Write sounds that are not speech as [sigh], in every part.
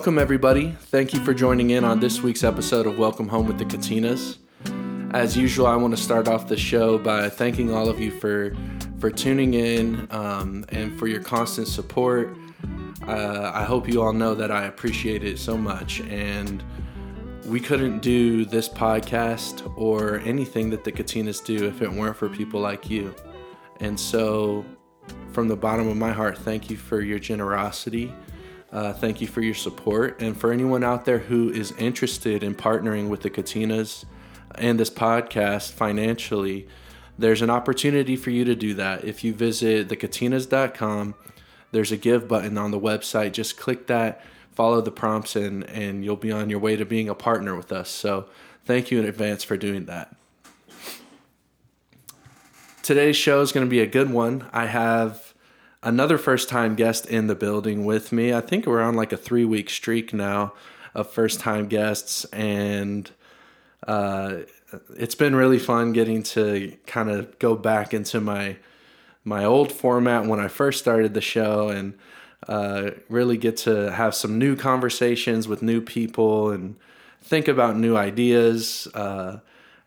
Welcome, everybody. Thank you for joining in on this week's episode of Welcome Home with the Katinas. As usual, I want to start off the show by thanking all of you for for tuning in um, and for your constant support. Uh, I hope you all know that I appreciate it so much, and we couldn't do this podcast or anything that the Katinas do if it weren't for people like you. And so, from the bottom of my heart, thank you for your generosity uh, thank you for your support. And for anyone out there who is interested in partnering with the Katinas and this podcast financially, there's an opportunity for you to do that. If you visit thekatinas.com, there's a give button on the website. Just click that, follow the prompts, and, and you'll be on your way to being a partner with us. So thank you in advance for doing that. Today's show is going to be a good one. I have another first time guest in the building with me. I think we're on like a three week streak now of first time guests, and uh, it's been really fun getting to kind of go back into my my old format when I first started the show and uh, really get to have some new conversations with new people and think about new ideas. Uh,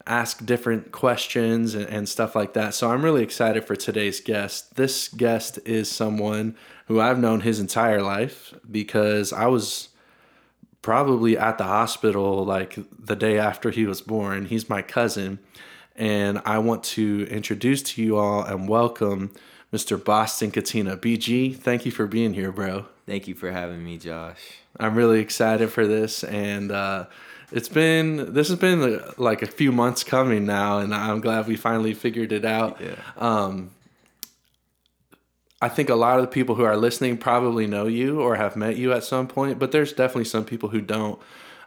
ask different questions and, and, stuff like that. So I'm really excited for today's guest. This guest is someone who I've known his entire life because I was probably at the hospital like the day after he was born. He's my cousin. And I want to introduce to you all and welcome Mr. Boston Katina. BG, thank you for being here, bro. Thank you for having me, Josh. I'm really excited for this. And, uh, it's been this has been like a few months coming now, and I'm glad we finally figured it out. Yeah. Um, I think a lot of the people who are listening probably know you or have met you at some point, but there's definitely some people who don't.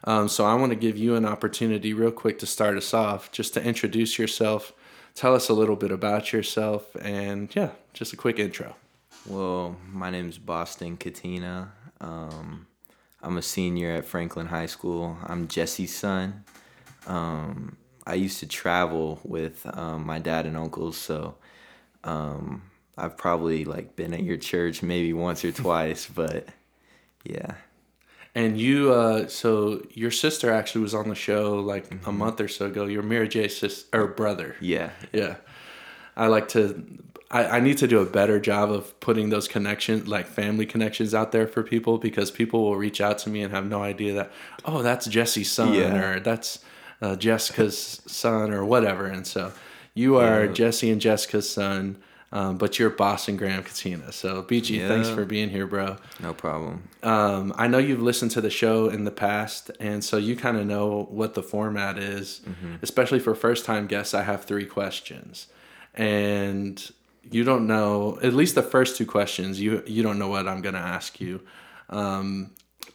Um, so I want to give you an opportunity, real quick, to start us off, just to introduce yourself, tell us a little bit about yourself, and yeah, just a quick intro. Well, my name is Boston Katina. Um, I'm a senior at Franklin High School. I'm Jesse's son. Um, I used to travel with um, my dad and uncles, so um, I've probably like been at your church maybe once or twice, [laughs] but yeah. And you, uh, so your sister actually was on the show like mm-hmm. a month or so ago. Your Mary J's sister or brother. Yeah. Yeah. I like to I, I need to do a better job of putting those connections, like family connections, out there for people because people will reach out to me and have no idea that, oh, that's Jesse's son yeah. or that's uh, Jessica's son or whatever. And so you are yeah. Jesse and Jessica's son, um, but you're Boston Graham Katina. So BG, yeah. thanks for being here, bro. No problem. Um, I know you've listened to the show in the past, and so you kind of know what the format is. Mm-hmm. Especially for first time guests, I have three questions. And you don't know at least the first two questions you you don't know what i'm going to ask you um,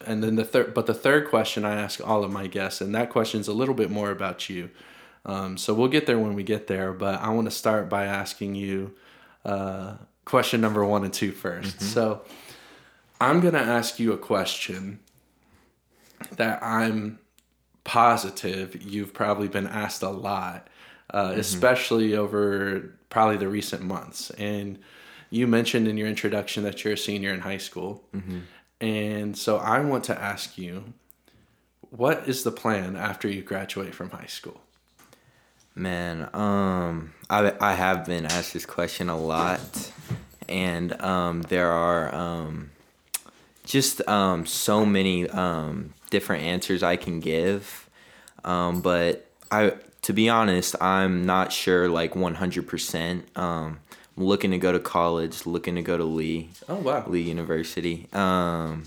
and then the third but the third question i ask all of my guests and that question is a little bit more about you um, so we'll get there when we get there but i want to start by asking you uh, question number one and two first. Mm-hmm. so i'm going to ask you a question that i'm positive you've probably been asked a lot uh, mm-hmm. especially over probably the recent months. And you mentioned in your introduction that you're a senior in high school. Mm-hmm. And so I want to ask you, what is the plan after you graduate from high school? Man, um, I I have been asked this question a lot, and um, there are um, just um, so many um, different answers I can give, um, but I to be honest, I'm not sure like 100%. Um, I'm looking to go to college, looking to go to Lee. Oh wow. Lee University. Um,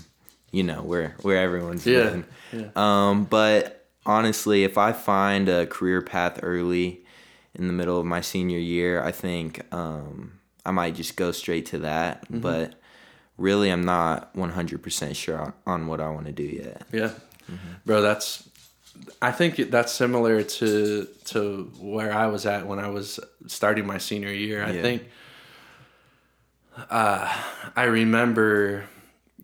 you know where where everyone's Yeah, been. yeah. Um, but honestly, if I find a career path early in the middle of my senior year, I think um, I might just go straight to that. Mm-hmm. But really, I'm not 100% sure on, on what I want to do yet. Yeah, bro, that's. I think that's similar to to where I was at when I was starting my senior year. I Yeah. think. Uh, I remember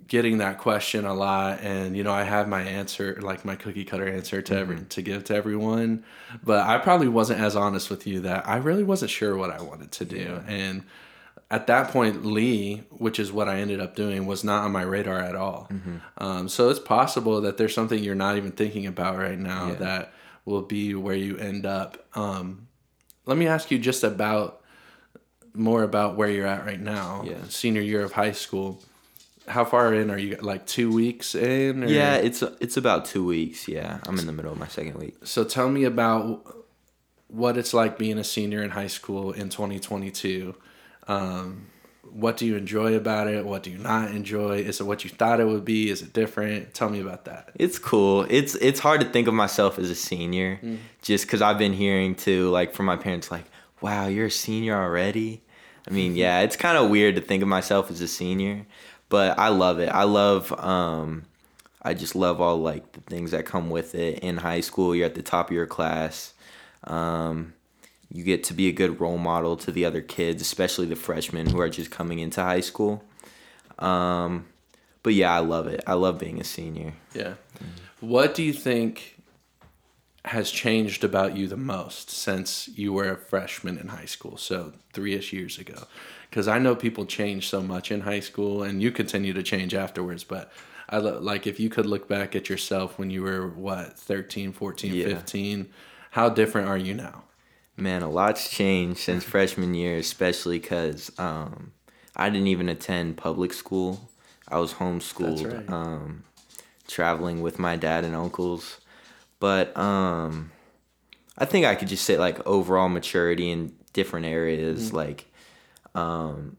getting that question a lot, and you know, I have my answer, like my cookie cutter answer to every to give to everyone, but I probably wasn't as honest with you that I really wasn't sure what I wanted to do, and at that point, Lee, which is what I ended up doing, was not on my radar at all. Um, so it's possible that there's something you're not even thinking about right now Yeah. that will be where you end up. Um, let me ask you just about more about where you're at right now. Yeah. Senior year of high school. How far in are you? Like two weeks in? Or? Yeah, it's it's about two weeks. Yeah, I'm in the middle of my second week. So tell me about what it's like being a senior in high school in 2022. Um, what do you enjoy about it? What do you not enjoy? Is it what you thought it would be? Is it different? Tell me about that. It's cool. It's it's hard to think of myself as a senior, just because I've been hearing too, like from my parents, like, "Wow, you're a senior already." I mean, [laughs] yeah, it's kind of weird to think of myself as a senior, but I love it. I love, um, I just love all like the things that come with it. In high school, you're at the top of your class. Um, you get to be a good role model to the other kids, especially the freshmen who are just coming into high school. Um, but yeah, I love it. I love being a senior. Yeah. What do you think has changed about you the most since you were a freshman in high school? So three ish years ago. Because I know people change so much in high school and you continue to change afterwards. But I lo- like if you could look back at yourself when you were, what, 13, 14, Yeah. 15, how different are you now? Man, a lot's changed since freshman year, especially because um, I didn't even attend public school. I was homeschooled, right. um, traveling with my dad and uncles. But um, I think I could just say like overall maturity in different areas, Mm-hmm. like um,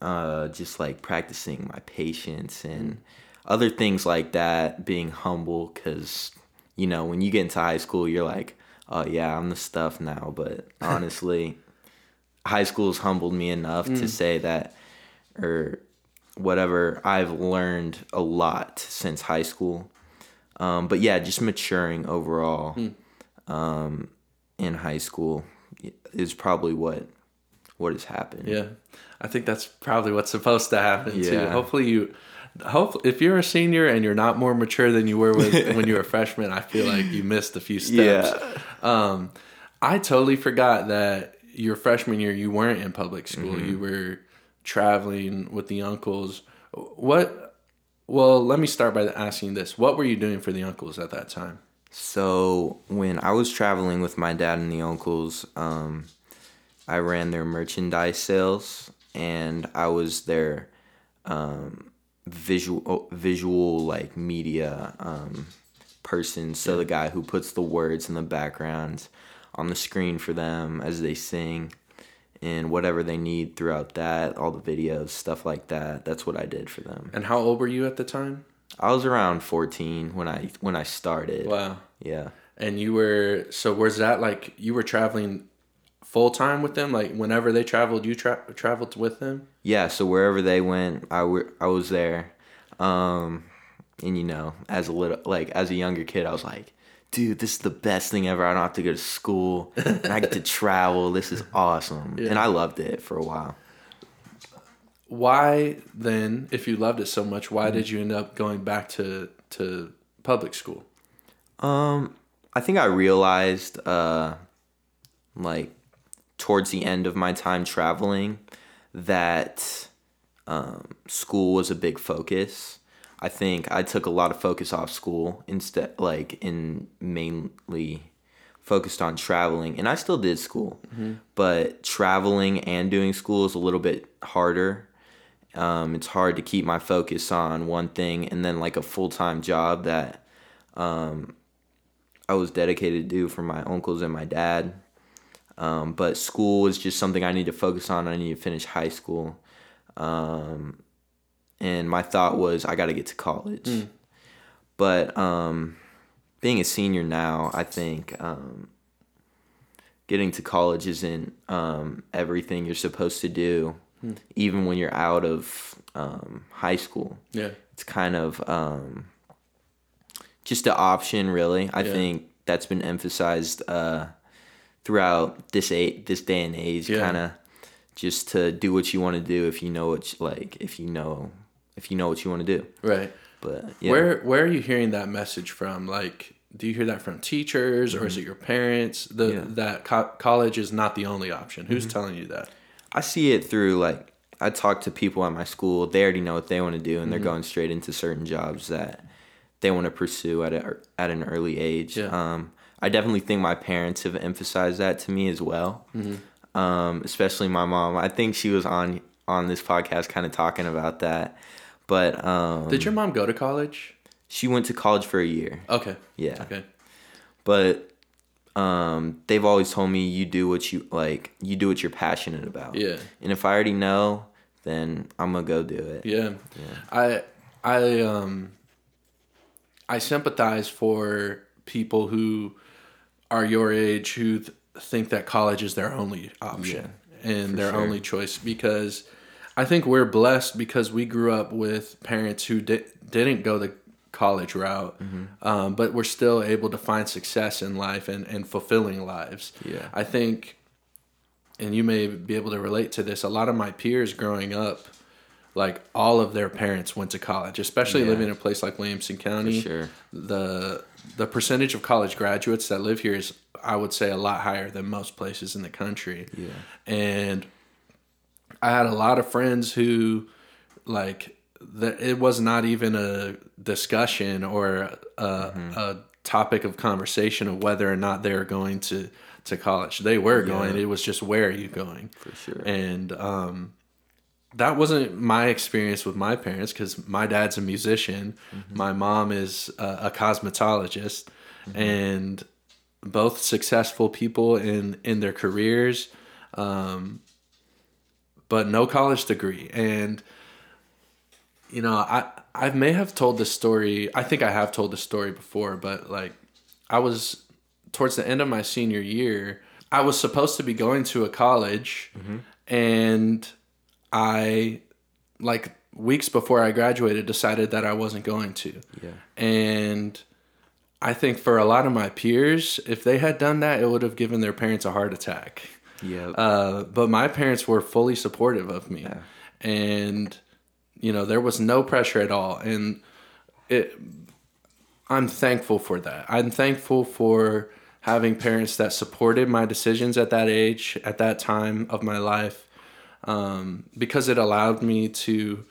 uh, just like practicing my patience and other things like that. Being humble, because you know when you get into high school, you're like, oh yeah, I'm the stuff now. But [laughs] honestly, high school's humbled me enough to say that, or whatever. I've learned a lot since high school. Um, but yeah, just maturing overall um, in high school is probably what what has happened. Yeah, I think that's probably what's supposed to happen too. Yeah. Hopefully you, hope if you're a senior and you're not more mature than you were with, when you were a [laughs] freshman, I feel like you missed a few steps. Yeah. Um, I totally forgot that your freshman year you weren't in public school. Mm-hmm. You were traveling with the uncles. What? Well, let me start by asking this: What were you doing for the uncles at that time? So when I was traveling with my dad and the uncles, um, I ran their merchandise sales, and I was their um, visual visual like media um, person. So the guy who puts the words in the background on the screen for them as they sing, and whatever they need throughout that, all the videos, stuff like that. That's what I did for them. And how old were you at the time? I was around fourteen when I when I started. Wow. Yeah. And you were so was that like you were traveling full time with them? Like whenever they traveled, you tra- traveled with them? Yeah so wherever they went i, w- I was there. Um and you know as a little like as a younger kid i was like dude this is the best thing ever. I don't have to go to school. And i get to [laughs] travel. This is awesome. And i loved it for a while. Why then, if you loved it so much, why did you end up going back to to public school? um i think i realized uh like towards the end of my time traveling that um, school was a big focus. I think I took a lot of focus off school instead, like in mainly focused on traveling, and I still did school, but traveling and doing school is a little bit harder. Um, it's hard to keep my focus on one thing and then like a full time job that um, I was dedicated to do for my uncles and my dad. Um, but school is just something I need to focus on. I need to finish high school. Um, and my thought was I got to get to college. But um, being a senior now, I think um, getting to college isn't um, everything you're supposed to do, even when you're out of um, high school. Yeah. It's kind of um, just an option, really. I Yeah. think that's been emphasized uh, throughout this a- this day and age. Yeah. Kind of just to do what you want to do if you know what you, like if you know if you know what you want to do. Right. But yeah. Where where are you hearing that message from? Like, do you hear that from teachers or is it your parents? The Mm-hmm. Yeah. Mm-hmm. that co- college is not the only option. Who's telling you that? I see it through like I talk to people at my school. They already know what they want to do, and Mm-hmm. they're going straight into certain jobs that they want to pursue at a, at an early age. Yeah. Um, I definitely think my parents have emphasized that to me as well. Mm-hmm. Um, especially my mom. I think she was on on this podcast, kind of talking about that. But um, Did your mom go to college? she went to college for a year. Okay. Yeah. Okay. But um, they've always told me you do what you like. You do what you're passionate about. Yeah. And if I already know, then I'm gonna go do it. Yeah. I I um I sympathize for people who are your age who th- think that college is their only option and their sure. only choice because I think we're blessed because we grew up with parents who di- didn't go the college route, um, but we're still able to find success in life and, and fulfilling lives. Yeah. I think, and you may be able to relate to this, a lot of my peers growing up, like all of their parents went to college, especially Yeah. living in a place like Williamson County. sure. The the percentage of college graduates that live here is, I would say, a lot higher than most places in the country. Yeah. And I had a lot of friends who, like, that it was not even a discussion or a, a topic of conversation of whether or not they were going to to college. They were going. It was just where are you going? For sure. And um, that wasn't my experience with my parents because my dad's a musician, mm-hmm. my mom is a, a cosmetologist, mm-hmm. and both successful people in in their careers, um, but no college degree. And you know, I I may have told this story. I think I have told this story before, but like I was towards the end of my senior year, I was supposed to be going to a college, mm-hmm. and I like weeks before I graduated decided that I wasn't going to. Yeah. And I think for a lot of my peers, if they had done that, it would have given their parents a heart attack. Yeah. Uh, but my parents were fully supportive of me, and you know there was no pressure at all, and it. I'm thankful for that. I'm thankful for having parents that supported my decisions at that age, at that time of my life, um, because it allowed me to,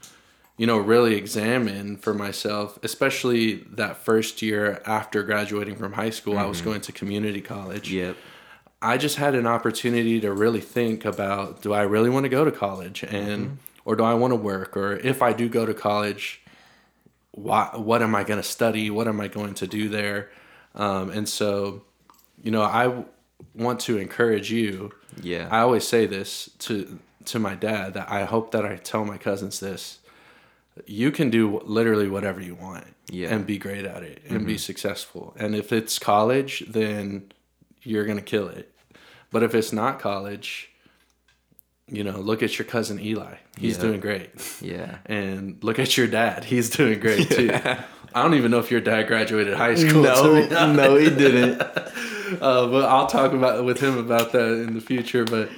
you know, really examine for myself, especially that first year after graduating from high school. I was going to community college. yep. I just had an opportunity to really think about do I really want to go to college and or do I want to work or if I do go to college why, what am I going to study what am I going to do there um, and so you know I w- want to encourage you Yeah. I always say this to to my dad that I hope that I tell my cousins this you can do literally whatever you want Yeah. Mm-hmm. and be great at it and be successful and if it's college then you're gonna kill it but if it's not college you know look at your cousin eli he's Yeah. doing great yeah. and look at your dad he's doing great too i don't even know if your dad graduated high school to honest. no, he didn't. [laughs] uh, but i'll talk about with him about that in the future but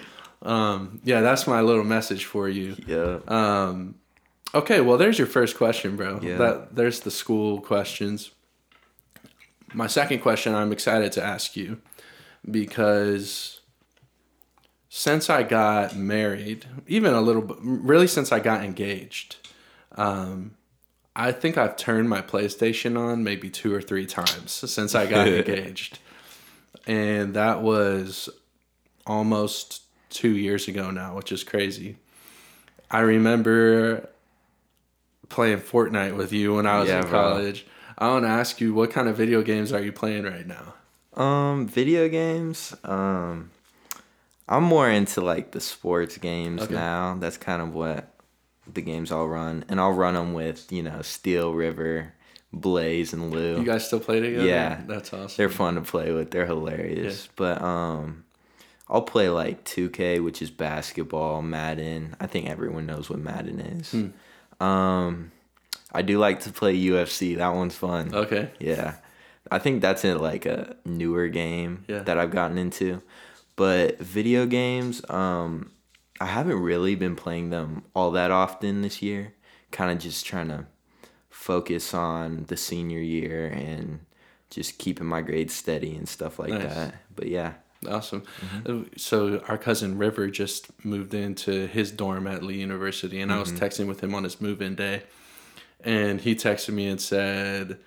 um, yeah that's my little message for you Yeah. um, okay, well, there's your first question, bro. Yeah. That there's the school questions. My second question, I'm excited to ask you because since I got married, even a little bit, really since I got engaged, um, I think I've turned my PlayStation on maybe two or three times since I got [laughs] engaged, and that was almost two years ago now, which is crazy. I remember playing Fortnite with you when I was Yeah, in bro. college. I want to ask you, what kind of video games are you playing right now? Um, video games. Um, I'm more into like the sports games Okay. now. That's kind of what the games I'll run, and I'll run them with you know Steel River, Blaze, and Lou. You guys still play together? Yeah. that's awesome. They're fun to play with. They're hilarious. But um, I'll play like 2K, which is basketball, Madden. I think everyone knows what Madden is. Hmm. Um, I do like to play UFC. That one's fun. Okay. Yeah. I think that's in like a newer game Yeah. that I've gotten into. But video games, um, I haven't really been playing them all that often this year. Kind of just trying to focus on the senior year and just keeping my grades steady and stuff like Nice. that. But yeah. Awesome. Mm-hmm. Uh, So our cousin River just moved into his dorm at Lee University, and I was Mm-hmm. texting with him on his move-in day, and he texted me and said,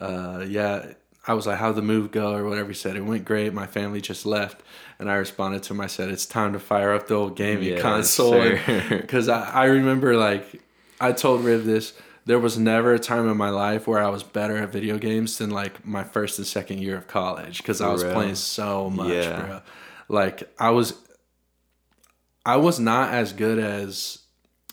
uh, "Yeah." I was like, "How'd the move go?" or whatever. He said, "It went great. My family just left," and I responded to him. I said, "It's time to fire up the old gaming Yes, console," [laughs] because I, I remember like I told Riv this. There was never a time in my life where I was better at video games than like my first and second year of college because I was real? playing so much, Yeah. bro. Like I was, I was not as good as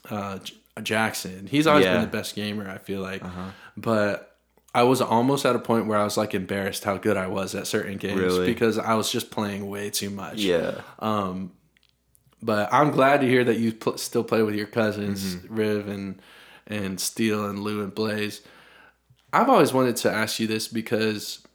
uh, J- Jackson. He's always Yeah. been the best gamer. I feel like, Uh-huh. but I was almost at a point where I was like embarrassed how good I was at certain games Really? because I was just playing way too much. Yeah. Um, but I'm glad to hear that you pl- still play with your cousins, Mm-hmm. Riv and and Steele and Lou and Blaze. I've always wanted to ask you this because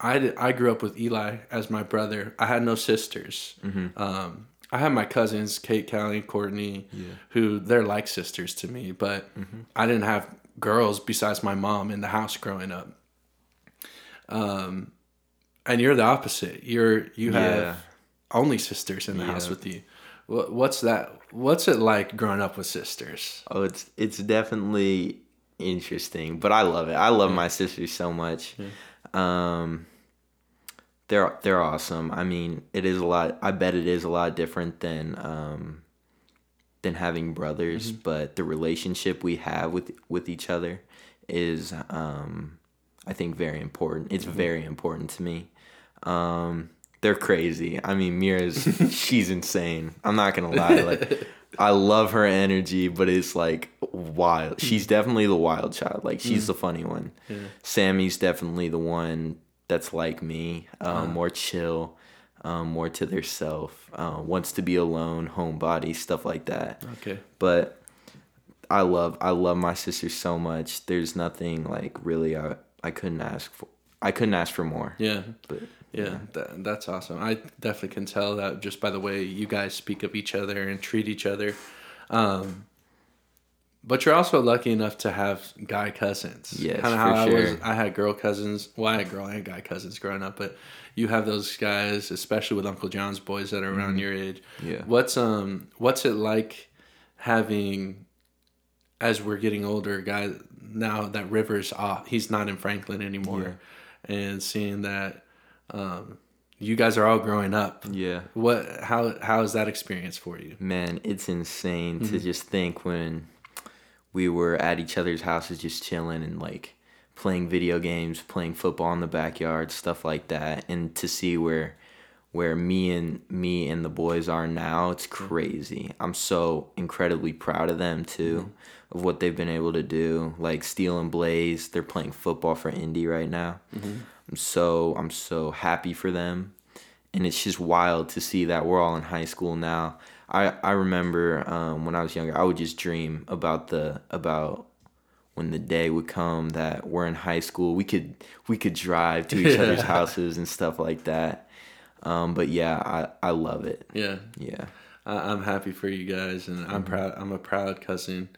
I, did, I grew up with Eli as my brother. I had no sisters. Mm-hmm. Um, I had my cousins, Kate, Callie, Courtney, who they're like sisters to me, but Mm-hmm. I didn't have girls besides my mom in the house growing up. Um, and you're the opposite. You're you have Yeah. only sisters in the house with you. What, what's that? What's it like growing up with sisters? Oh, it's it's definitely interesting, but I love it. I love my sisters so much. Um, they're they're awesome. I mean, it is a lot. I bet it is a lot different than um, than having brothers, but the relationship we have with with each other is, um, I think, very important. It's very important to me. Um, they're crazy. I mean, Mira's [laughs] she's insane. I'm not gonna lie. Like, [laughs] I love her energy, but it's like wild. She's definitely the wild child. Like, she's the funny one. Sammy's definitely the one that's like me, um, more chill, um, more to their self, uh, wants to be alone, homebody, stuff like that. Okay. But I love I love my sister so much. There's nothing like really I I couldn't ask for. I couldn't ask for more. Yeah. But Yeah, that, that's awesome. I definitely can tell that just by the way you guys speak of each other and treat each other. Um, but you're also lucky enough to have guy cousins. Yes, Kinda for how I was. I had girl cousins. Well, I had girl and guy cousins growing up, but you have those guys, especially with Uncle John's boys that are around your age. Mm-hmm. Yeah. What's um What's it like having, as we're getting older, guys now that Rivers off, he's not in Franklin anymore, and seeing that um, you guys are all growing up. yeah. What? How? How is that experience for you? Man, it's insane Mm-hmm. to just think when we were at each other's houses just chilling and like playing video games, playing football in the backyard, stuff like that, and to see where where me and me and the boys are now, it's crazy. I'm so incredibly proud of them too, of what they've been able to do. Like Steel and Blaze, they're playing football for Indy right now. I'm so I'm so happy for them and it's just wild to see that we're all in high school now. I I remember um, when I was younger, I would just dream about the about when the day would come that we're in high school. We could we could drive to each other's [laughs] houses and stuff like that. Um, but yeah, I I love it. Yeah, Yeah, I, I'm happy for you guys, and I'm proud. I'm a proud cousin.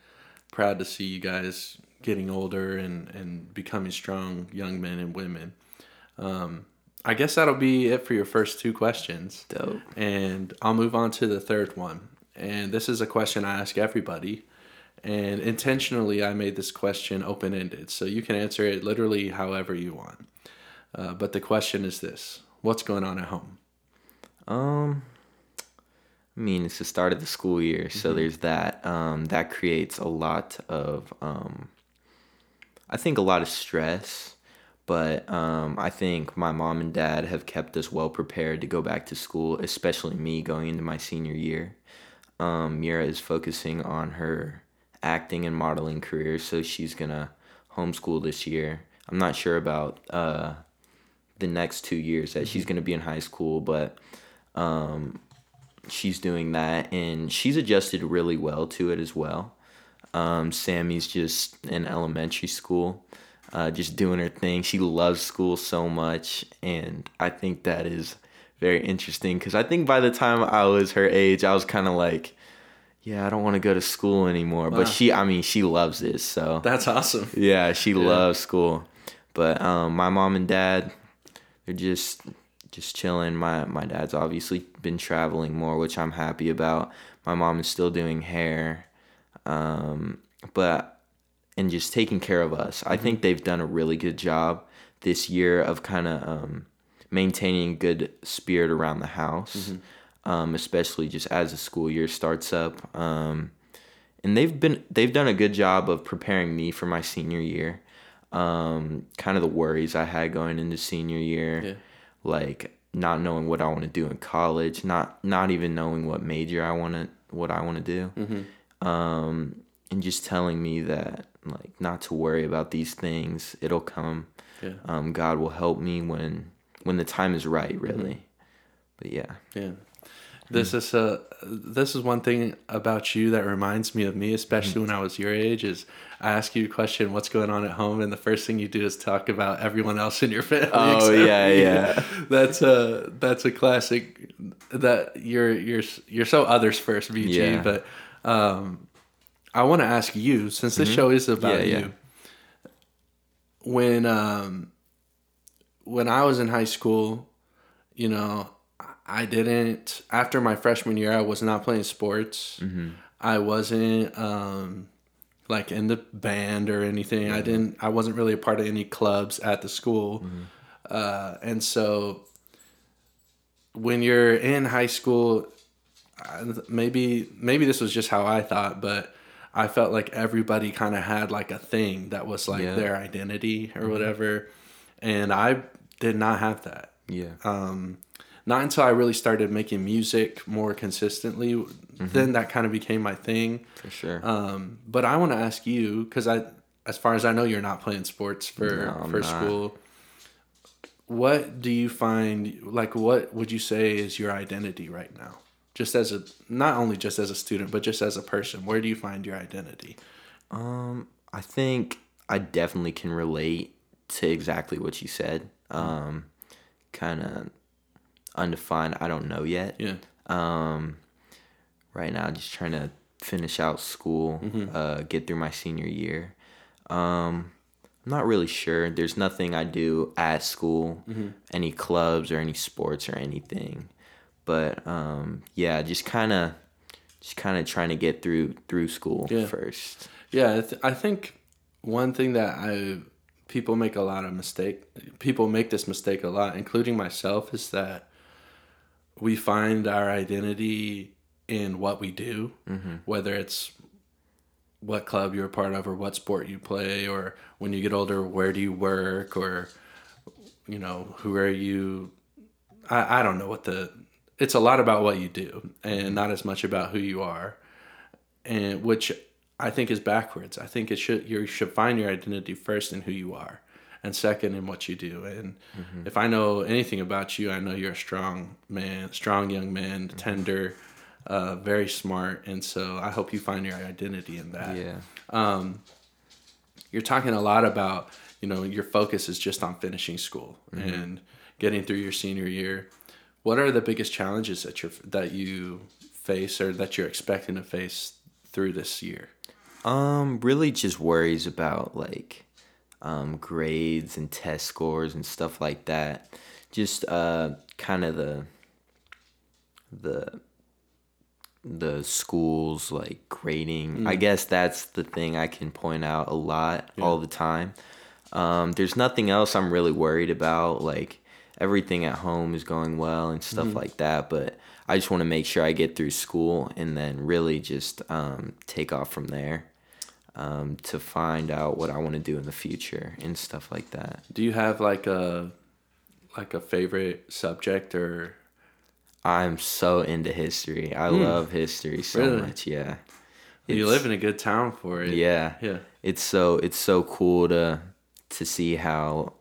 Proud to see you guys getting older and and becoming strong young men and women. Um, I guess that'll be it for your first two questions. dope. And I'll move on to the third one. And this is a question I ask everybody. And intentionally, I made this question open ended. So you can answer it literally however you want. Uh, but the question is this What's going on at home? Um, I mean, it's the start of the school year, Mm-hmm. so there's that. Um, that creates a lot of, um, I think, a lot of stress. But um, I think my mom and dad have kept us well prepared to go back to school, especially me going into my senior year. um, Mira is focusing on her acting and modeling career, so she's gonna homeschool this year. I'm not sure about uh, the next two years that she's gonna be in high school, but um, she's doing that, and she's adjusted really well to it as well. Um, Sammy's just in elementary school, uh, just doing her thing. She loves school so much, and I think that is very interesting because I think by the time I was her age, I was kind of like, yeah, I don't want to go to school anymore. Wow. But she, I mean, she loves it. So That's awesome. yeah, she loves school. But um, my mom and dad, they're just just chilling. My my dad's obviously been traveling more, which I'm happy about. My mom is still doing hair, um, but and just taking care of us. I think they've done a really good job this year of kind of um, maintaining good spirit around the house, um, especially just as the school year starts up. Um, and they've been they've done a good job of preparing me for my senior year. Um, kind of the worries I had going into senior year, Yeah. like not knowing what I want to do in college, not not even knowing what major I want to what I want to do, Mm-hmm. um, and just telling me that like not to worry about these things. It'll come. Yeah. Um, God will help me when when the time is right. Really, but yeah. Yeah. This is a this is one thing about you that reminds me of me, especially when I was your age. Is I ask you a question, "What's going on at home?" and the first thing you do is talk about everyone else in your family. Oh, [laughs] yeah, yeah. That's a that's a classic. That you're you're you're so others first, BG. Yeah. But um, I want to ask you, since this show is about Mm-hmm. Yeah, you. yeah. When um, when I was in high school, you know, I didn't after my freshman year I was not playing sports. I wasn't um like in the band or anything. I didn't I wasn't really a part of any clubs at the school. Uh and so when you're in high school maybe maybe this was just how I thought, but I felt like everybody kind of had like a thing that was like Yeah. their identity or whatever, and I did not have that. Yeah. Um, not until I really started making music more consistently, then that kind of became my thing. For sure. Um, but I want to ask you because I, as far as I know, you're not playing sports for No, for not. school. What do you find like? What would you say is your identity right now? Just as a not only just as a student, but just as a person. Where do you find your identity? Um, I think I definitely can relate to exactly what you said. Um, kind of undefined. I don't know yet. Yeah. Um, right now, just trying to finish out school, Mm-hmm. uh, get through my senior year. Um, I'm not really sure. There's nothing I do at school, Mm-hmm. any clubs or any sports or anything. But um, yeah, just kind of, just kind of trying to get through through school Yeah. first. Yeah, I, th- I think one thing that I people make a lot of mistake. People make this mistake a lot, including myself, is that we find our identity in what we do, whether it's what club you're a part of or what sport you play or when you get older where do you work or you know who are you i, I don't know what the it's a lot about what you do and mm-hmm. not as much about who you are and which i think is backwards. I think it should you should find your identity first in who you are and second in what you do. And mm-hmm. if i know anything about you i know you're a strong man strong young man mm-hmm. tender uh, very smart. And so i hope you find your identity in that. Yeah. Um, you're talking a lot about you know your focus is just on finishing school and getting through your senior year what are the biggest challenges that you're that you face or that you're expecting to face through this year Um, really just worries about like um grades and test scores and stuff like that. Just uh kind of the the the schools like grading. I guess that's the thing I can point out a lot all the time. Um, there's nothing else I'm really worried about. Like everything at home is going well and stuff like that. But I just want to make sure I get through school and then really just um, take off from there um, to find out what I want to do in the future and stuff like that. do you have like a like a favorite subject or I'm so into history. I love history so. Really? much. Yeah. you It's- live in a good town for it. Yeah. Yeah. It's so it's so cool to to see how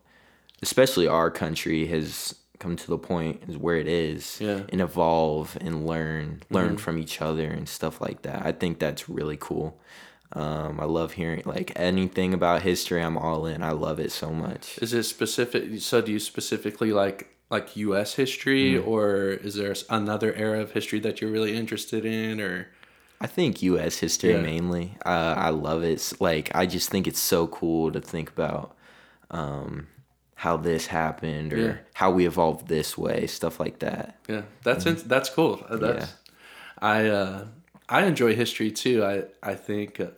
especially our country has come to the point is where it is Yeah. and evolve and learn learn Mm-hmm. from each other and stuff like that. I think that's really cool. Um, I love hearing like anything about history. I'm all in. I love it so much. Is it specific? So do you specifically like like U.S. history, Mm-hmm. or is there another era of history that you're really interested in, or I think U.S. history Yeah. mainly. Uh, I love it. It's like I just think it's so cool to think about um, how this happened or Yeah. how we evolved this way, stuff like that. yeah, that's in, that's cool. Uh, That's Yeah. I uh, I enjoy history too. I I think, uh,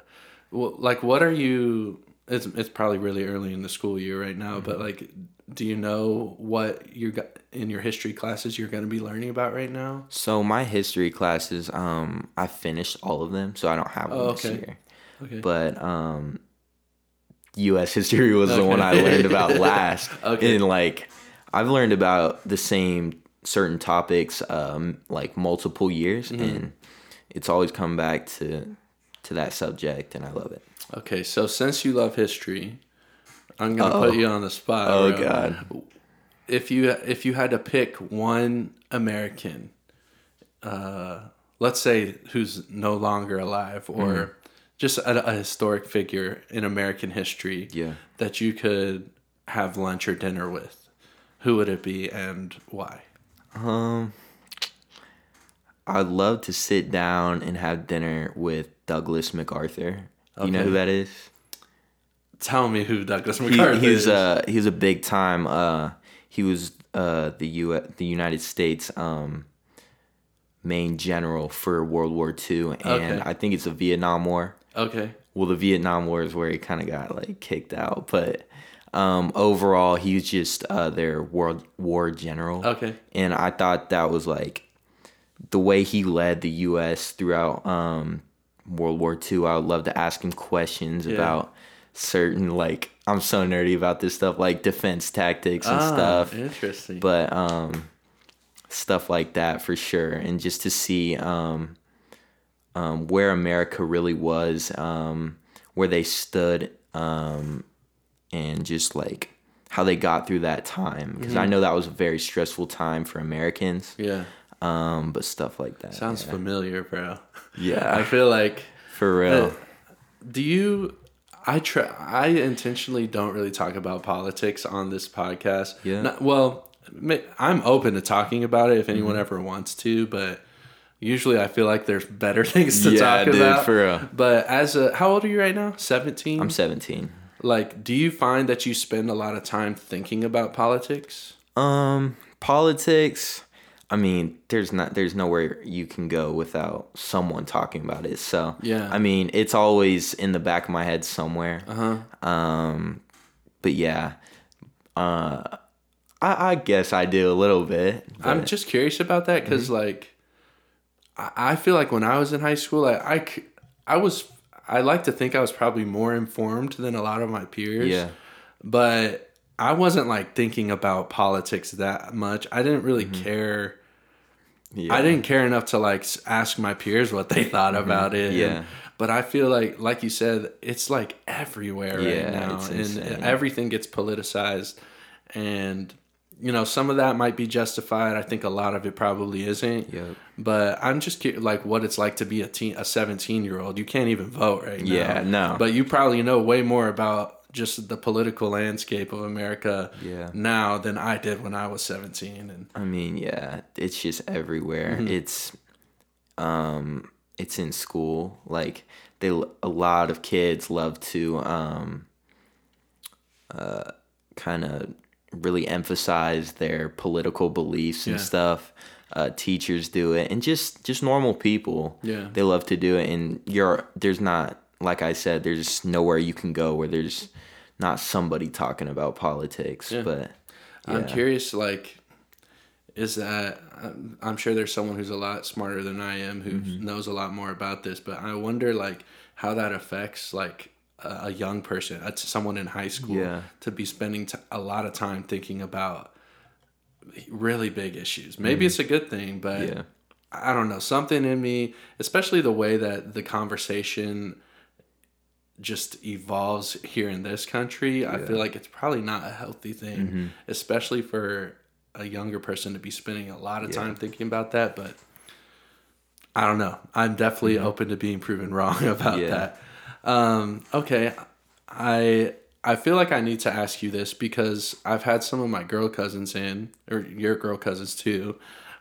well, like, what are you? It's it's probably really early in the school year right now, but like, do you know what you got in your history classes you're going to be learning about right now? So my history classes, um, I finished all of them, so I don't have them Oh, this okay. year. Okay. But um, U.S. history [laughs] was the one I learned about last. [laughs] Okay. And like, I've learned about the same certain topics, um, like multiple years, Mm-hmm. and it's always come back to to that subject, and I love it. Okay, so since you love history, I'm gonna put Uh-oh. you on the spot. Oh bro. God. If you if you had to pick one American, uh, let's say who's no longer alive, or Mm-hmm. Just a, a historic figure in American history, Yeah. that you could have lunch or dinner with, who would it be and why? Um, I'd love to sit down and have dinner with Douglas MacArthur. You know who that is? Tell me who Douglas He, MacArthur he's is. uh he's a big time. Uh, he was uh the U the United States um main general for World War II, and Okay. I think it's the Vietnam War. Okay. Well, the Vietnam War is where he kind of got like kicked out, but um overall he was just uh their World War general. Okay. and I thought that was like the way he led the U.S. throughout um, World War II. I would love to ask him questions Yeah. about certain like I'm so nerdy about this stuff like defense tactics and Ah, stuff, Interesting. but um, stuff like that for sure, and just to see um, um, where America really was, um, where they stood, um, and just like how they got through that time because Mm-hmm. I know that was a very stressful time for Americans yeah. um, but stuff like that. Sounds yeah. familiar, bro. Yeah, [laughs] I feel like for real. Uh, do you I try I intentionally don't really talk about politics on this podcast. Yeah. Not- well, I'm open to talking about it if anyone Mm-hmm. ever wants to, but usually I feel like there's better [laughs] things to Yeah, talk dude, about. for real. But as a how old are you right now? 17? I'm 17. like do you find that you spend a lot of time thinking about politics? Um, politics. I mean, there's not there's nowhere you can go without someone talking about it. So Yeah. I mean, it's always in the back of my head somewhere. Uh-huh. Um, but yeah, uh, I, I guess I do a little bit. I'm just curious about that because, Mm-hmm. like, I, I feel like when I was in high school, I, I was, I like to think I was probably more informed than a lot of my peers. yeah, But I wasn't like thinking about politics that much. I didn't really care. yeah. I didn't care enough to like ask my peers what they thought about it. Mm-hmm. Yeah. And- but I feel like, like you said, it's like everywhere right Yeah, now, it's and insane. everything gets politicized, and you know some of that might be justified. I think a lot of it probably isn't. Yep. But I'm just cu- like what it's like to be a teen, a 17 year old. You can't even vote right now. Yeah, no. But you probably know way more about just the political landscape of America Yeah. now than I did when I was 17. And I mean, yeah, it's just everywhere. Mm-hmm. It's um it's in school. Like they a lot of kids love to um uh kind of really emphasize their political beliefs and Yeah. stuff. Uh, teachers do it, and just just normal people. Yeah. they love to do it. And you're there's not like I said, there's nowhere you can go where there's not somebody talking about politics. Yeah. But I'm curious, like, is that I'm, sure there's someone who's a lot smarter than I am who Mm-hmm. knows a lot more about this, but I wonder like how that affects like a, young person, someone in high school, Yeah. to be spending t- a lot of time thinking about really big issues. Maybe it's a good thing, but Mm-hmm. Yeah. I don't know. Something in me, especially the way that the conversation just evolves here in this country, I feel like it's probably not a healthy thing, Mm-hmm. especially for a younger person to be spending a lot of time thinking about that. But I don't know. I'm definitely open to being proven [laughs] wrong about Mm-hmm. Yeah. that. Um, okay, I I feel like I need to ask you this because I've had some of my girl cousins in, or your girl cousins too,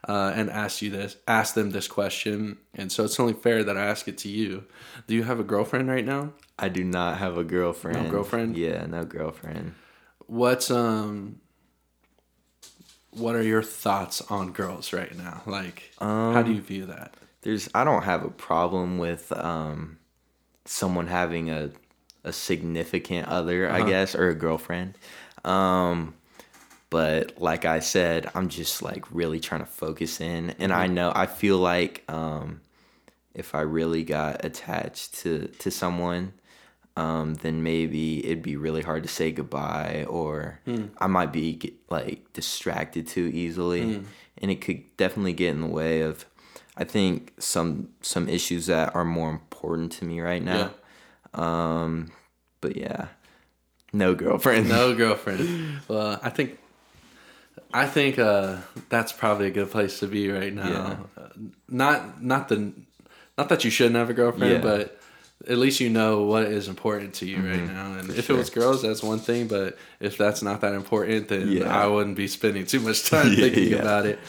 uh, and asked you this, asked them this question, and so it's only fair that I ask it to you. Do you have a girlfriend right now? I do not have a girlfriend. No girlfriend? Yeah, no girlfriend. What's um, what are your thoughts on girls right now? Like, how do you view that? There's I don't have a problem with um someone having a a significant other, I guess, or a girlfriend. Um but like I said, I'm just like really trying to focus in. And I know I feel like um if I really got attached to to someone um, then maybe it'd be really hard to say goodbye, or I might be like distracted too easily, and it could definitely get in the way of, I think some some issues that are more important to me right now. Um, but yeah, no girlfriend. No [laughs] girlfriend. well, I think I think uh, that's probably a good place to be right now. Yeah. Uh, not not the not that you shouldn't have a girlfriend, Yeah. but at least you know what is important to you right now. And if sure. it was girls, that's one thing. But if that's not that important, then Yeah. I wouldn't be spending too much time [laughs] Yeah, thinking yeah. about it.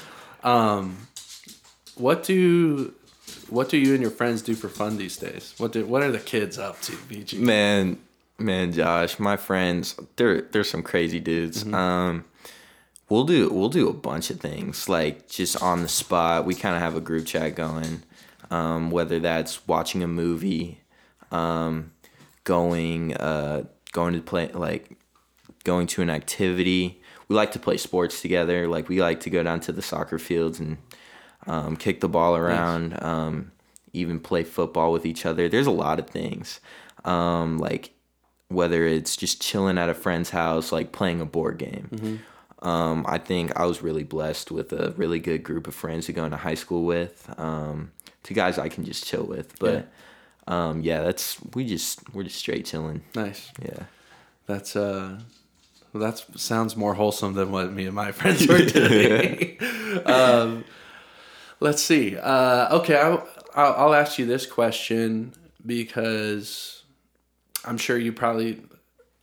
Um, what do what do you and your friends do for fun these days? What do what are the kids up to, BG? Man, man, Josh, my friends, they're they're some crazy dudes. Um, we'll do we'll do a bunch of things like just on the spot. We kind of have a group chat going. Um, whether that's watching a movie, um, going uh, going to play like going to an activity. We like to play sports together. Like we like to go down to the soccer fields and um, kick the ball around. Um, even play football with each other. There's a lot of things. Um, like whether it's just chilling at a friend's house, like playing a board game. Um, I think I was really blessed with a really good group of friends to go into high school with. Um, two guys I can just chill with, but um, yeah, that's we just we're just straight chilling. Nice. Yeah. That's uh that sounds more wholesome than what me and my [laughs] friends were doing. [laughs] um, let's see. Uh, okay, I'll, I'll I'll ask you this question because I'm sure you probably.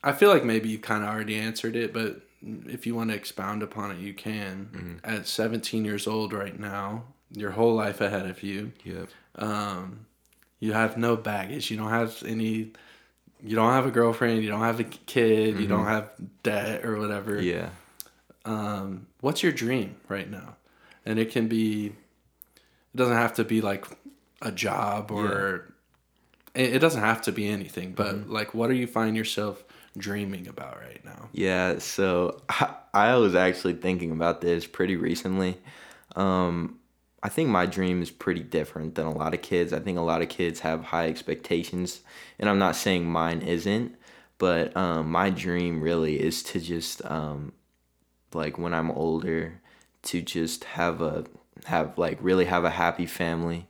I feel like maybe you kind of already answered it, but if you want to expound upon it, you can. At 17 years old right now, your whole life ahead of you. Yep. Um, you have no baggage. You don't have any. You don't have a girlfriend. You don't have a kid. You don't have debt or whatever. Yeah. Um, what's your dream right now? And it can be. It doesn't have to be like a job or. It it doesn't have to be anything, but like, what do you find yourself dreaming about right now? Yeah, so I, I was actually thinking about this pretty recently. Um, I think my dream is pretty different than a lot of kids. I think a lot of kids have high expectations, and I'm not saying mine isn't, but um, my dream really is to just um, like when I'm older, to just have a have like really have a happy family.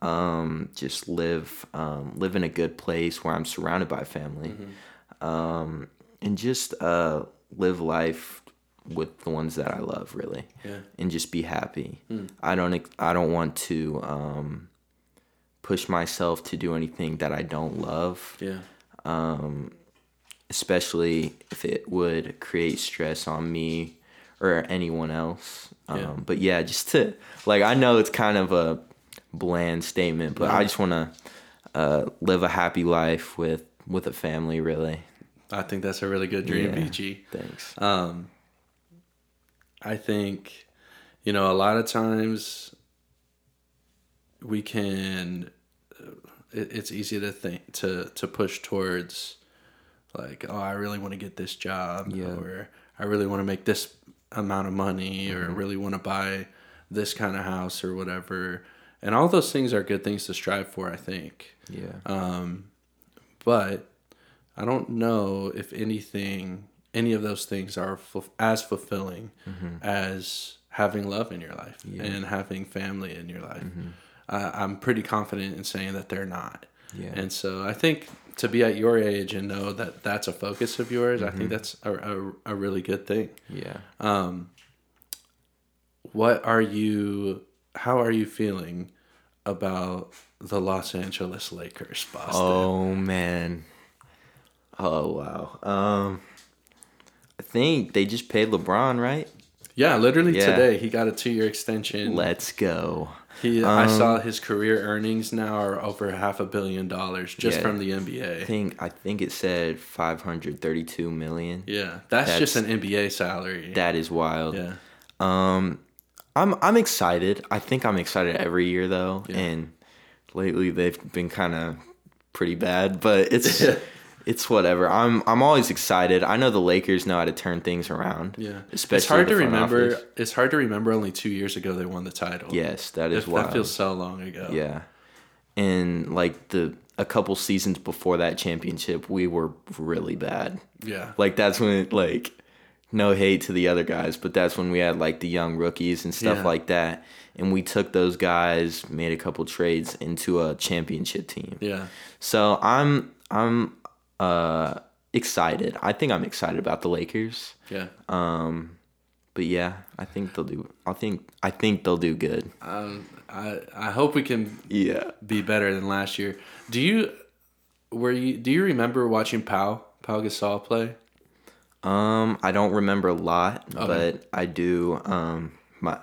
Um, just live um, live in a good place where I'm surrounded by family um, and just uh, live life with the ones that I love, really, Yeah. and just be happy. I don't I don't want to um, push myself to do anything that I don't love, Yeah. Um, especially if it would create stress on me or anyone else. Um, Yeah. But yeah, just to like I know it's kind of a bland statement, but I just want to uh, live a happy life with with a family, really. I think that's a really good dream, Yeah. BG. Thanks. Um, I think, you know, a lot of times we can. It, it's easy to think to to push towards, like, oh, I really want to get this job, Yeah. or I really want to make this amount of money, or Mm-hmm. really want to buy this kind of house or whatever. And all those things are good things to strive for. I think Yeah. um, but I don't know if anything any of those things are fu- as fulfilling Mm-hmm. as having love in your life and having family in your life. Uh, I'm pretty confident in saying that they're not. Mm-hmm. Yeah. And so I think to be at your age and know that that's a focus of yours, I Mm-hmm. think that's a, a, a really good thing. Yeah. um What are you, how are you feeling about the Los Angeles Lakers, Boston? Oh man. Oh wow. Um I think they just paid LeBron, right? Yeah, literally Yeah. today he got a two year extension. Let's go. He, I Um, saw his career earnings now are over half a billion dollars just Yeah. from the I NBA. think I think it said 532 million. Yeah, that's, That's- just an NBA salary. That is wild. yeah, Um, I'm I'm excited. I think I'm excited every year though, and lately they've been kind of pretty bad, but it's [laughs] it's whatever. I'm I'm always excited. I know the Lakers know how to turn things around. yeah. especially it's hard the to remember. office. It's hard to remember. Only two years ago they won the title. Yes, that is wild. that feels so long ago. Yeah, and like the a couple seasons before that championship, we were really bad. yeah, Like that's when it, like no hate to the other guys, but that's when we had like the young rookies and stuff Yeah. like that. And we took those guys, made a couple trades into a championship team. yeah. So I'm I'm uh excited. I think I'm excited about the Lakers. yeah. Um but yeah, I think they'll do I think I think they'll do good. Um, I I hope we can Yeah. be better than last year. Do you were you do you remember watching Pau Pau Gasol play? Um, I don't remember a lot, Okay. but I do. Um, my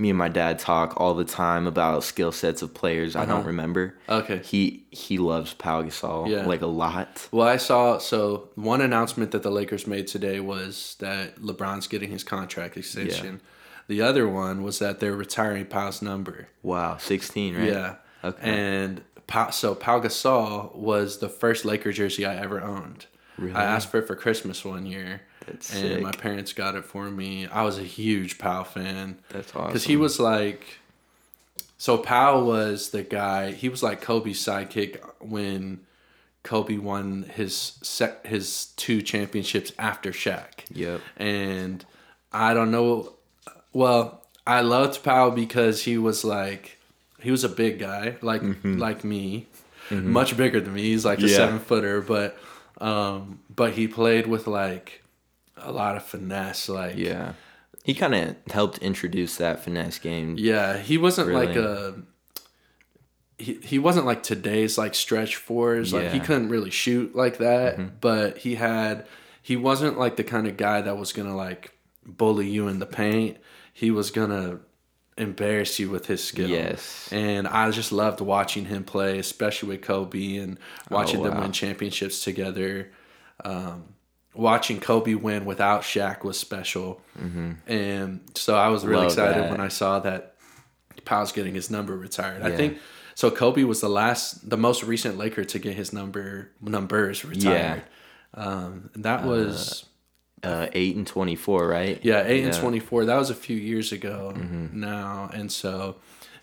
me and my dad talk all the time about skill sets of players I don't remember. Okay. He he loves Pau Gasol Yeah. like a lot. Well, I saw so one announcement that the Lakers made today was that LeBron's getting his contract extension. Yeah. The other one was that they're retiring Pau's number. Wow, sixteen, right? Yeah. Okay. And Pau, so Pau Gasol was the first Laker jersey I ever owned. Really? I asked for it for Christmas one year. That's and sick. my parents got it for me. I was a huge Pau fan. That's awesome. Because he was like, so Pau was the guy. He was like Kobe's sidekick when Kobe won his sec, his two championships after Shaq. Yep. And I don't know. Well, I loved Pau because he was like, he was a big guy, like like me, much bigger than me. He's like a Yeah. seven footer, but um, but he played with like a lot of finesse, like Yeah. He kind of helped introduce that finesse game. Yeah, he wasn't like a. He, he wasn't like today's like stretch fours. Like he Yeah. Mm-hmm. couldn't really shoot like that, but he had. He wasn't like the kind of guy that was gonna like bully you in the paint. He was gonna embarrass you with his skill. Yes. and I just loved watching him play, especially with Kobe and watching them Oh, wow. win championships together. Um, watching Kobe win without Shaq was special, and so I was really Mm-hmm. Love excited that. when I saw that Pau's getting his number retired. I think so. Kobe was the last, the most recent Laker to get his number numbers retired. Um, and that was Uh, eight and twenty four, right? yeah eight and twenty four. That was a few years ago Mm-hmm. now, and so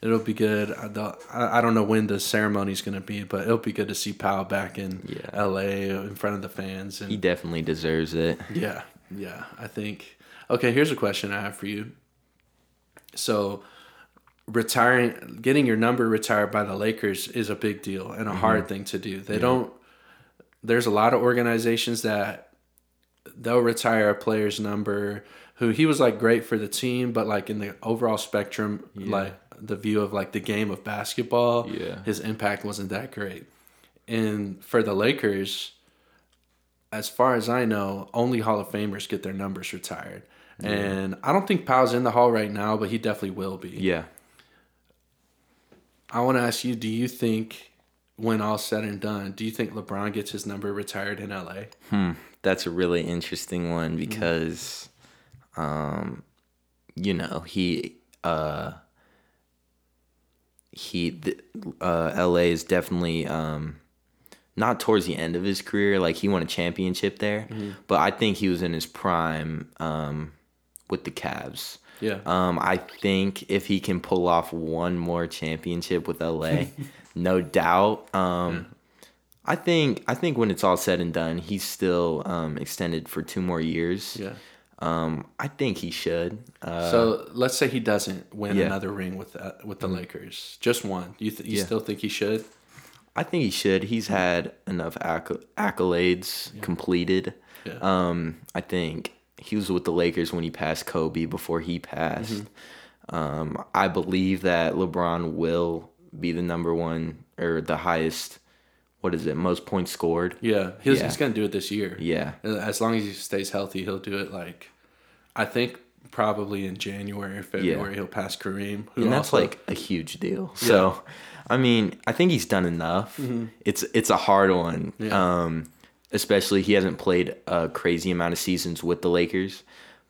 it'll be good. I don't, I I don't know when the ceremony's going to be, but it'll be good to see Pau back in Yeah. L.A. in front of the fans. And He definitely deserves it. yeah, yeah. I think. Okay, here's a question I have for you. So, retiring, getting your number retired by the Lakers is a big deal and a mm-hmm. hard thing to do. They don't. There's a lot of organizations that they'll retire a player's number who he was like great for the team, but like in the overall spectrum, like the view of like the game of basketball, Yeah. his impact wasn't that great. And for the Lakers, as far as I know, only Hall of Famers get their numbers retired. And I don't think Pau's in the Hall right now, but he definitely will be. Yeah. I want to ask you, do you think when all said and done, do you think LeBron gets his number retired in LA? Hmm. That's a really interesting one because, um, you know, he, uh, he, the, uh, LA is definitely, um, not towards the end of his career. Like he won a championship there, but I think he was in his prime, um, with the Cavs. Yeah. Um, I think if he can pull off one more championship with LA, [laughs] no doubt. Um, I think I think when it's all said and done, he's still um, extended for two more years. Yeah. Um, I think he should. Uh, So let's say he doesn't win Yeah. another ring with the, with the Lakers, just one. You th- you Yeah. still think he should? I think he should. He's had enough acc- accolades completed. Yeah. Um, I think he was with the Lakers when he passed Kobe before he passed. Um, I believe that LeBron will be the number one or the highest. What is it? Most points scored. Yeah, he's, Yeah. he's gonna do it this year. Yeah. As long as he stays healthy, he'll do it. Like, I think probably in January or February he'll pass Kareem. Who and that's also- like a huge deal. So, I mean, I think he's done enough. It's it's a hard one, Mm-hmm. Yeah. um, especially he hasn't played a crazy amount of seasons with the Lakers.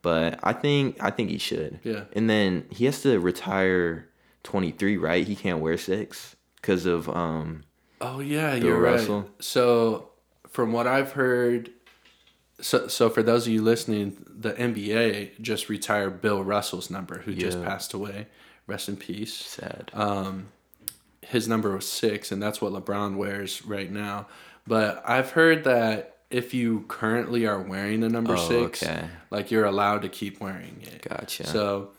But I think I think he should. Yeah. And then he has to retire twenty three, right? He can't wear six because of um. Oh yeah, Bill you're Russell. right. So from what I've heard, so so for those of you listening, the NBA just retired Bill Russell's number, who just passed away. Rest in peace. Sad. His number was six, and that's what LeBron wears right now. But I've heard that if you currently are wearing the number Oh, six, okay. like you're allowed to keep wearing it. Gotcha. So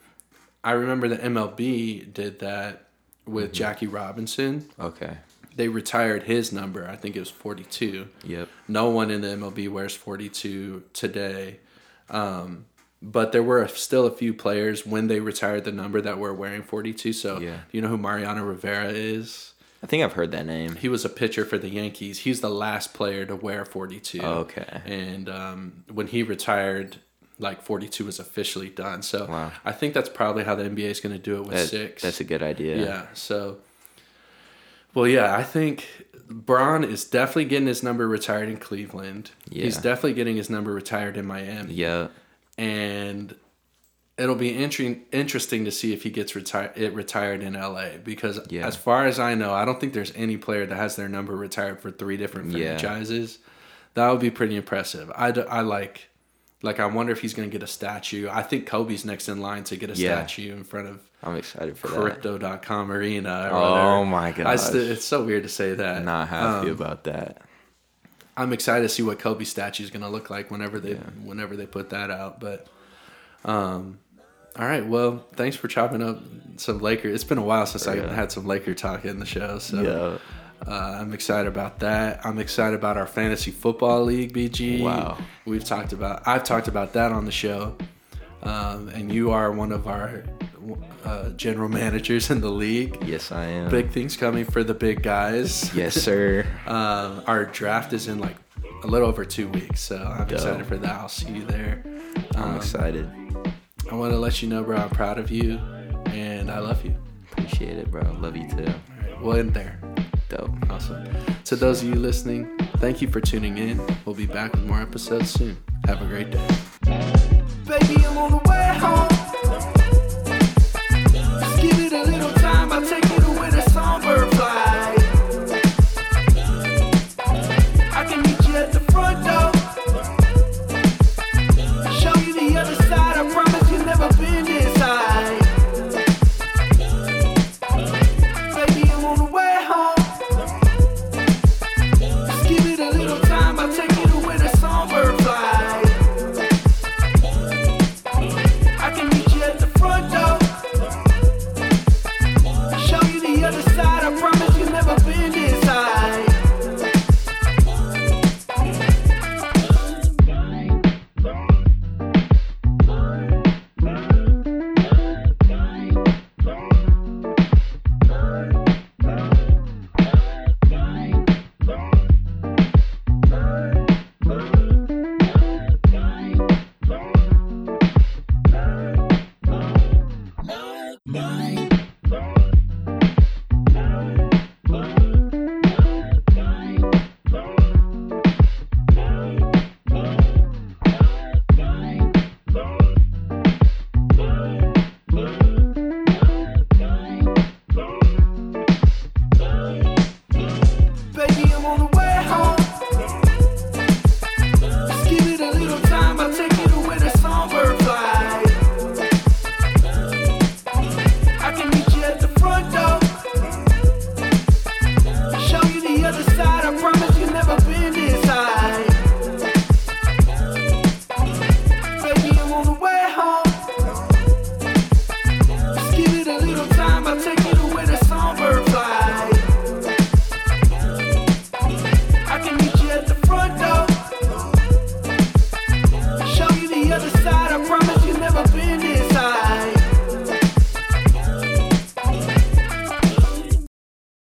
I remember the MLB did that with Mm-hmm. Jackie Robinson. okay. They retired his number. I think it was 42. Yep. No one in the MLB wears 42 today. Um, but there were still a few players when they retired the number that were wearing 42. So, Yeah. do you know who Mariano Rivera is? I think I've heard that name. He was a pitcher for the Yankees. He's the last player to wear 42. Okay. And um, when he retired, like 42 was officially done. So, Wow. I think that's probably how the NBA is going to do it with That- six. That's a good idea. Yeah. So, well, yeah, I think Bron is definitely getting his number retired in Cleveland. Yeah. He's definitely getting his number retired in Miami. Yeah. And it'll be interesting interesting to see if he gets retired it retired in LA because Yeah. as far as I know, I don't think there's any player that has their number retired for three different franchises. Yeah. That would be pretty impressive. I, d- I like like I wonder if he's going to get a statue. I think Kobe's next in line to get a Yeah. statue in front of I'm excited for that. crypto.com arena Oh my gosh. st- it's so weird to say that. Not happy Um, about that. I'm excited to see what Kobe statue is going to look like whenever they whenever they put that out. But, um, all right. Well, thanks for chopping up some Laker. It's been a while since I had some Laker talk in the show, so Yeah. uh, I'm excited about that. I'm excited about our fantasy football league, BG. Wow. We've talked about. I've talked about that on the show, um, and you are one of our uh, general managers in the league. Yes, I am. Big things coming for the big guys. Yes, sir. [laughs] Um, our draft is in like a little over two weeks, so I'm Dope. excited for that. I'll see you there. I'm Um, excited. I want to let you know, bro, I'm proud of you, and I love you. Appreciate it, bro. Love you too. All right, we'll end there. Dope. Awesome. To those of you listening, thank you for tuning in. We'll be back with more episodes soon. Have a great day. Baby,